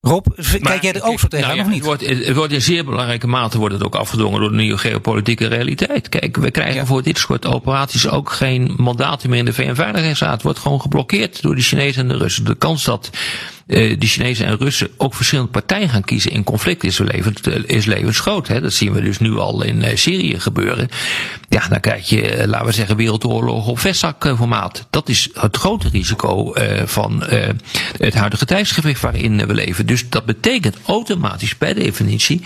Rob, Maar kijk jij er ook zo tegenaan nou of ja, niet? Het wordt, het wordt in zeer belangrijke mate wordt het ook afgedwongen door de nieuwe geopolitieke realiteit. Kijk, we krijgen Ja. voor dit soort operaties ook geen mandaten meer in de VN-veiligheidsraad. Het wordt gewoon geblokkeerd door de Chinezen en de Russen. De kans dat de Chinezen en Russen ook verschillende partijen gaan kiezen in conflict is, levend, eh, is levensgroot. Hè. Dat zien we dus nu al in eh, Syrië gebeuren. Ja, dan krijg je, eh, laten we zeggen, wereldoorlog op vestzakformaat. Dat is het grote risico eh, van eh, het huidige tijdsgewicht waarin eh, we leven. Dus dat betekent automatisch per definitie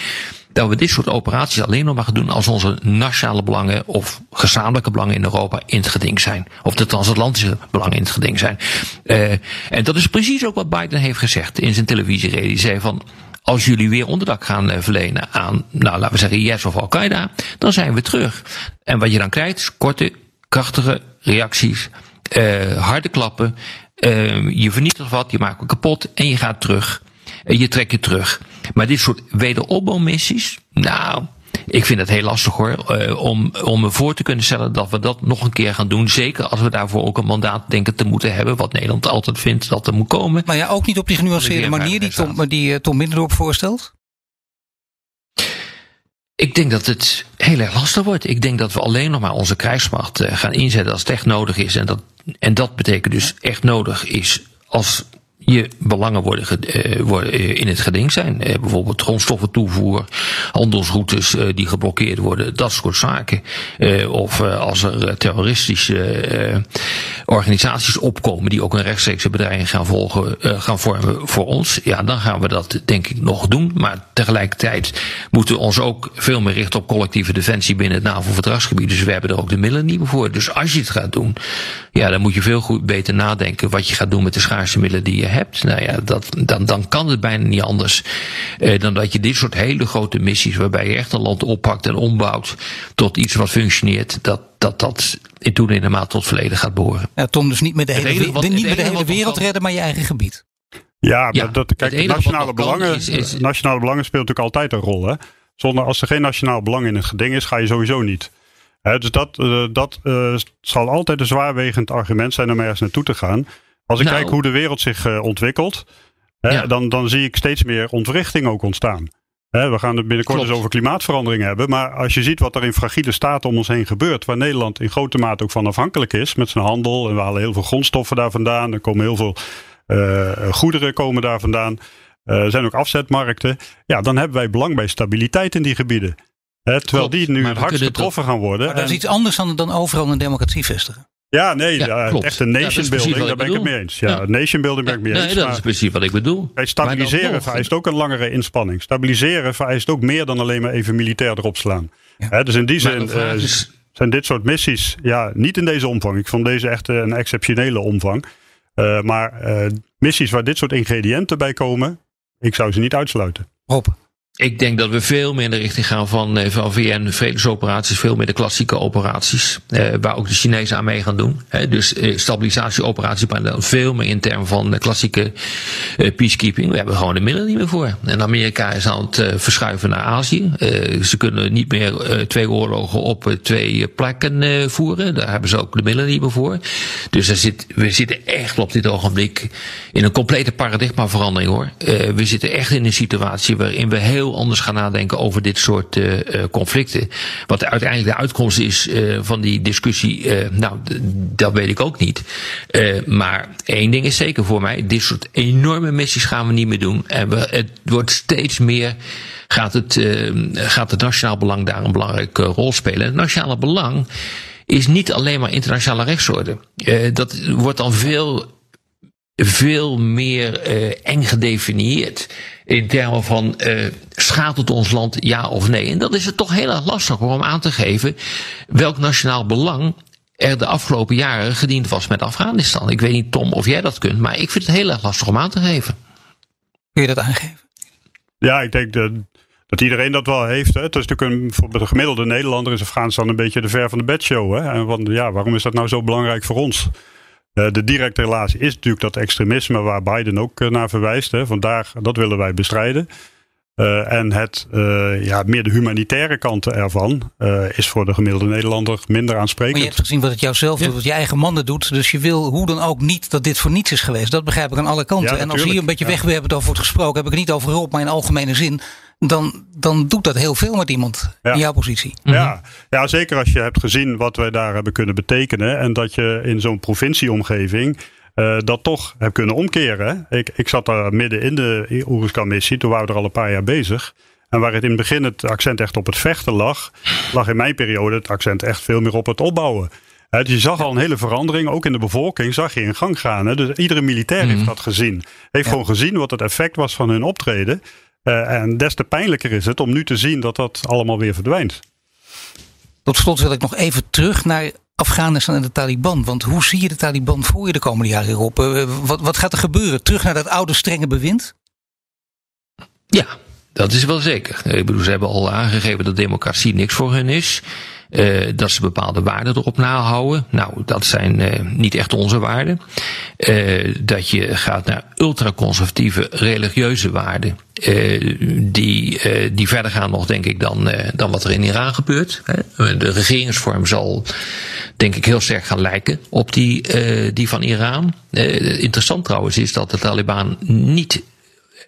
dat we dit soort operaties alleen nog maar doen als onze nationale belangen of gezamenlijke belangen in Europa in het geding zijn. Of de transatlantische belangen in het geding zijn. Eh, en dat is precies ook wat Biden heeft gezegd in zijn televisiereden. Die zei van, als jullie weer onderdak gaan eh, verlenen aan, nou laten we zeggen IS of Al-Qaeda, dan zijn we terug. En wat je dan krijgt is korte, krachtige reacties, eh, harde klappen. je vernietigt wat, je maakt het kapot en je gaat terug. En je trekt je terug. Maar dit soort wederopbouwmissies, nou, ik vind het heel lastig hoor. eh, om, om me voor te kunnen stellen dat we dat nog een keer gaan doen. Zeker als we daarvoor ook een mandaat denken te moeten hebben. Wat Nederland altijd vindt dat er moet komen. Maar ja, ook niet op die genuanceerde manier die. Tom, die, eh, Tom Middendorp voorstelt. Ik denk dat het heel erg lastig wordt. Ik denk dat we alleen nog maar onze krijgsmacht eh, gaan inzetten als het echt nodig is. En dat, en dat betekent dus echt nodig is als je belangen worden, eh, worden eh, in het geding zijn. Eh, bijvoorbeeld grondstoffen toevoer, handelsroutes die geblokkeerd worden, dat soort zaken. Of als er terroristische organisaties opkomen die ook een rechtstreekse bedreiging gaan, volgen, gaan vormen voor ons. Ja, dan gaan we dat denk ik nog doen. Maar tegelijkertijd moeten we ons ook veel meer richten op collectieve defensie binnen het NAVO-verdragsgebied. Dus we hebben er ook de middelen niet meer voor. Dus als je het gaat doen, ja, dan moet je veel goed beter nadenken wat je gaat doen met de schaarse middelen die je hebt. Nou ja, dat, dan, dan kan het bijna niet anders eh, dan dat je dit soort hele grote missies, waarbij je echt een land oppakt en ombouwt tot iets wat functioneert, dat dat, dat in toenemende mate tot verleden gaat behoren. Ja, Tom, dus niet met de hele, enige we- wat- niet met de hele wereld kan- redden, maar je eigen gebied. Ja, dat, kijk, het nationale belangen, is- is- nationale belangen speelt natuurlijk altijd een rol. Hè? Zonder, als er geen nationaal belang in het geding is, ga je sowieso niet. Hè, dus dat, eh, dat eh, zal altijd een zwaarwegend argument zijn om ergens naartoe te gaan. Als ik Nou. kijk hoe de wereld zich eh, ontwikkelt, hè, Ja. dan, dan zie ik steeds meer ontwrichting ook ontstaan. Hè, we gaan het binnenkort Klopt. eens over klimaatverandering hebben. Maar als je ziet wat er in fragiele staten om ons heen gebeurt, waar Nederland in grote mate ook van afhankelijk is met zijn handel. En we halen heel veel grondstoffen daar vandaan. Er komen heel veel eh, goederen komen daar vandaan. Eh, Er zijn ook afzetmarkten. Ja, dan hebben wij belang bij stabiliteit in die gebieden. Hè, terwijl Klopt, die nu het hardst getroffen gaan worden. Maar dat is iets anders dan, dan overal een democratie vestigen. Ja, nee, Ja, ja, klopt. echt een dat nation building, daar ik ben ik het mee eens. Ja, Ja. nation building ben ik mee nee, eens. dat maar is precies wat ik bedoel. bij stabiliseren vereist ook een langere inspanning. Stabiliseren vereist ook meer dan alleen maar even militair erop slaan. Hè, dus in die zin eh, is- zijn dit soort missies ja, niet in deze omvang. Ik vond deze echt eh, een exceptionele omvang. Eh, maar eh, missies waar dit soort ingrediënten bij komen, ik zou ze niet uitsluiten. Rob, Ik denk dat we veel meer in de richting gaan van, eh, van VN-vredesoperaties, veel meer de klassieke operaties, eh, waar ook de Chinezen aan mee gaan doen. Dus eh, stabilisatieoperaties, maar veel meer in termen van de klassieke eh, peacekeeping. We hebben gewoon de middelen niet meer voor. En Amerika is aan het eh, verschuiven naar Azië. Ze kunnen niet meer twee oorlogen op twee plekken voeren. Daar hebben ze ook de middelen niet meer voor. Dus er zit, we zitten echt op dit ogenblik in een complete paradigmaverandering hoor. We zitten echt in een situatie waarin we heel anders gaan nadenken over dit soort uh, conflicten. Wat uiteindelijk de uitkomst is uh, van die discussie, nou, dat weet ik ook niet. maar één ding is zeker voor mij: dit soort enorme missies gaan we niet meer doen. En we, het wordt steeds meer. Gaat het, gaat het nationaal belang daar een belangrijke rol spelen? Het nationale belang is niet alleen maar internationale rechtsorde. dat wordt dan veel veel meer uh, eng gedefinieerd. In termen van uh, schaadt het ons land ja of nee? En dat is het toch heel erg lastig om aan te geven welk nationaal belang er de afgelopen jaren gediend was met Afghanistan. Ik weet niet, Tom, of jij dat kunt, maar ik vind het heel erg lastig om aan te geven. Kun je dat aangeven? Ja, ik denk dat, dat iedereen dat wel heeft. Hè. Het is natuurlijk een, voor de gemiddelde Nederlander is Afghanistan een beetje de ver van de bedshow. Hè. En want, ja, waarom is dat nou zo belangrijk voor ons? Uh, de directe relatie is natuurlijk dat extremisme waar Biden ook uh, naar verwijst. Hè. Vandaag, dat willen wij bestrijden. Uh, en het, ja, meer de humanitaire kanten ervan is voor de gemiddelde Nederlander minder aansprekend. Maar je hebt gezien wat het jou zelf doet, wat je eigen mannen doet. Dus je wil hoe dan ook niet dat dit voor niets is geweest. Dat begrijp ik aan alle kanten. Ja, en als hier een beetje ja. wegwerpend over wordt gesproken, heb ik het niet over Rob, maar in algemene zin dan, dan doet dat heel veel met iemand ja. in jouw positie. Ja. ja, zeker als je hebt gezien wat wij daar hebben kunnen betekenen. En dat je in zo'n provincieomgeving uh, dat toch hebt kunnen omkeren. Ik, ik zat daar midden in de Oeruzkan-missie. Toen waren we er al een paar jaar bezig. En waar het in het begin het accent echt op het vechten lag, lag in mijn periode het accent echt veel meer op het opbouwen. He, dus je zag al een hele verandering, ook in de bevolking zag je in gang gaan. Hè. Dus iedere militair mm heeft dat gezien. Heeft ja. gewoon gezien wat het effect was van hun optreden. Uh, en des te pijnlijker is het om nu te zien dat dat allemaal weer verdwijnt. Tot slot wil ik nog even terug naar Afghanistan en de Taliban. Want hoe zie je de Taliban voor je de komende jaren hierop? Uh, wat, wat gaat er gebeuren? Terug naar dat oude strenge bewind? Ja, dat is wel zeker. Ik bedoel, ze hebben al aangegeven dat democratie niks voor hun is. Uh, dat ze bepaalde waarden erop nahouden. Nou, dat zijn uh, niet echt onze waarden. Uh, dat je gaat naar ultraconservatieve religieuze waarden. die, die verder gaan nog, denk ik, dan, dan wat er in Iran gebeurt. De regeringsvorm zal, denk ik, heel sterk gaan lijken op die, die van Iran. interessant trouwens is dat de Taliban niet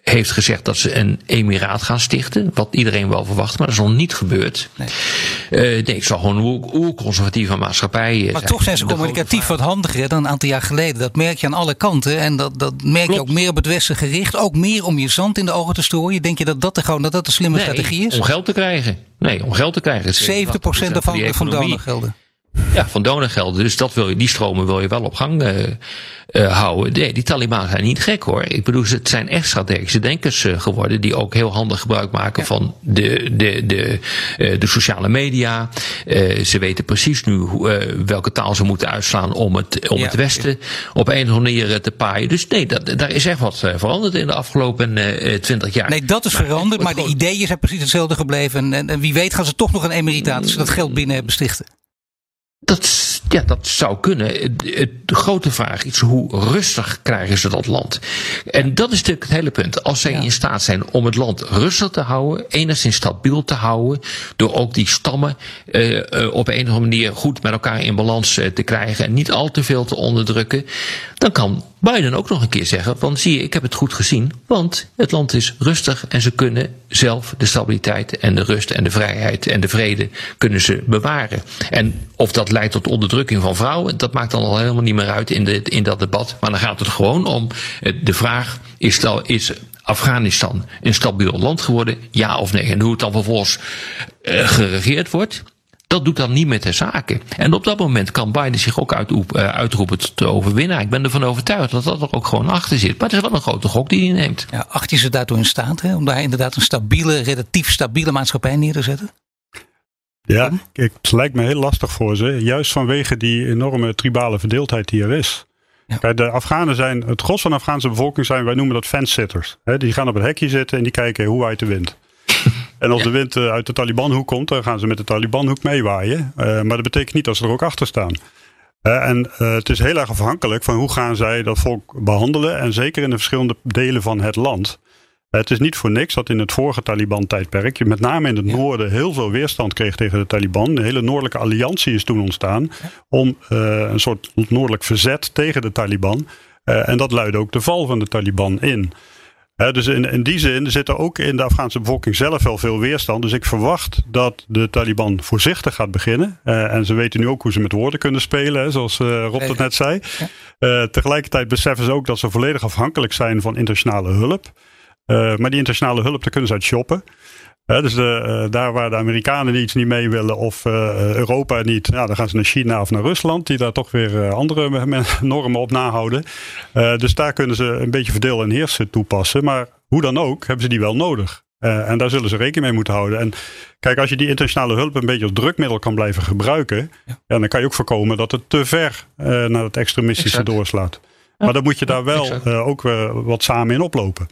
heeft gezegd dat ze een emiraat gaan stichten. Wat iedereen wel verwacht, maar dat is nog niet gebeurd. Nee, uh, nee het zal gewoon een oerconservatieve maatschappij Maar zijn. toch zijn ze communicatief wat handiger dan een aantal jaar geleden. Dat merk je aan alle kanten. En dat, dat merk Klopt. je ook meer op het Westen gericht. Ook meer om je zand in de ogen te strooien. Denk je dat dat, de, gewoon, dat, dat de slimme nee, strategie is? om geld te krijgen. Nee, om geld te krijgen. 70% afhankelijk van donorgelden. Ja, van donorgelden. Dus dat wil je, die stromen wil je wel op gang uh, uh, houden. Nee, die Taliban zijn niet gek hoor. Ik bedoel, het zijn echt strategische denkers uh, geworden. Die ook heel handig gebruik maken ja. van de, de, de, de sociale media. ze weten precies nu welke taal ze moeten uitslaan om het, om ja, het Westen ja. op een of andere manier te paaien. Dus nee, dat, daar is echt wat veranderd in de afgelopen twintig jaar. Nee, dat is maar, veranderd. Maar de ideeën zijn precies hetzelfde gebleven. En, en wie weet gaan ze toch nog een emeritaat als ze dat geld binnen hebben stichten. Dat, ja, dat zou kunnen. De grote vraag is hoe rustig krijgen ze dat land? En dat is natuurlijk het hele punt. Als zij ja. in staat zijn om het land rustig te houden, enigszins stabiel te houden, door ook die stammen uh, uh, op een of andere manier goed met elkaar in balans uh, te krijgen en niet al te veel te onderdrukken, dan kan Biden ook nog een keer zeggen: van zie je, ik heb het goed gezien, want het land is rustig en ze kunnen zelf de stabiliteit en de rust en de vrijheid en de vrede kunnen ze bewaren. En of dat leidt tot onderdrukking van vrouwen, dat maakt dan al helemaal niet meer uit in, de, in dat debat. Maar dan gaat het gewoon om de vraag: is, is Afghanistan een stabiel land geworden? Ja of nee? En hoe het dan vervolgens uh, geregeerd wordt. Dat doet dan niet met de zaken. En op dat moment kan Biden zich ook uitroepen, uh, uitroepen tot overwinnaar. Ik ben ervan overtuigd dat dat er ook gewoon achter zit. Maar het is wel een grote gok die hij neemt. Ja, acht je ze daartoe in staat hè, om daar inderdaad een stabiele, relatief stabiele maatschappij neer te zetten? Ja, kijk, het lijkt me heel lastig voor ze. Juist vanwege die enorme tribale verdeeldheid die er is. Ja. Kijk, de Afghanen zijn, het gros van de Afghaanse bevolking zijn, wij noemen dat fence-sitters. Die gaan op het hekje zitten en die kijken hoe waait de wind. En als de wind uit de Talibanhoek komt, dan gaan ze met de Talibanhoek meewaaien. maar dat betekent niet dat ze er ook achter staan. en het is heel erg afhankelijk van hoe gaan zij dat volk behandelen. En zeker in de verschillende delen van het land. Het is niet voor niks dat in het vorige Taliban-tijdperk je met name in het noorden heel veel weerstand kreeg tegen de Taliban. De hele noordelijke alliantie is toen ontstaan om een soort noordelijk verzet tegen de Taliban. En dat luidde ook de val van de Taliban in. Uh, dus in, in, die zin zit er ook in de Afghaanse bevolking zelf wel veel weerstand. Dus ik verwacht dat de Taliban voorzichtig gaat beginnen. en ze weten nu ook hoe ze met woorden kunnen spelen, hè, zoals Rob dat net zei. tegelijkertijd beseffen ze ook dat ze volledig afhankelijk zijn van internationale hulp. Eh, maar die internationale hulp, daar kunnen ze uit shoppen. Dus de, uh, daar waar de Amerikanen iets niet mee willen of uh, Europa niet, ja, dan gaan ze naar China of naar Rusland, die daar toch weer andere normen op nahouden. dus daar kunnen ze een beetje verdeel en heersen toepassen. Maar hoe dan ook, hebben ze die wel nodig. en daar zullen ze rekening mee moeten houden. En kijk, als je die internationale hulp een beetje als drukmiddel kan blijven gebruiken, ja. dan kan je ook voorkomen dat het te ver naar het extremistische doorslaat. Maar dan moet je daar wel ook wat samen in oplopen.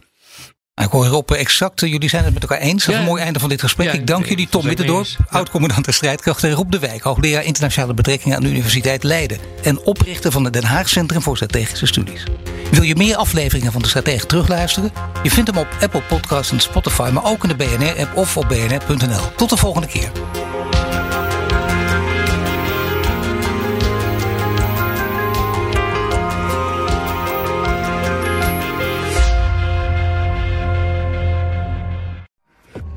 Nou, ik hoor Rob exact, jullie zijn het met elkaar eens. Dat is een mooi einde van dit gesprek. ik dank jullie, Tom Middendorp, oud-commandant der strijdkrachten. En Rob de Wijk, hoogleraar internationale betrekkingen aan de Universiteit Leiden. En oprichter van het Den Haag Centrum voor Strategische Studies. Wil je meer afleveringen van de Stratege terugluisteren? Je vindt hem op Apple Podcasts en Spotify, maar ook in de BNR-app of op bnr.nl. Tot de volgende keer.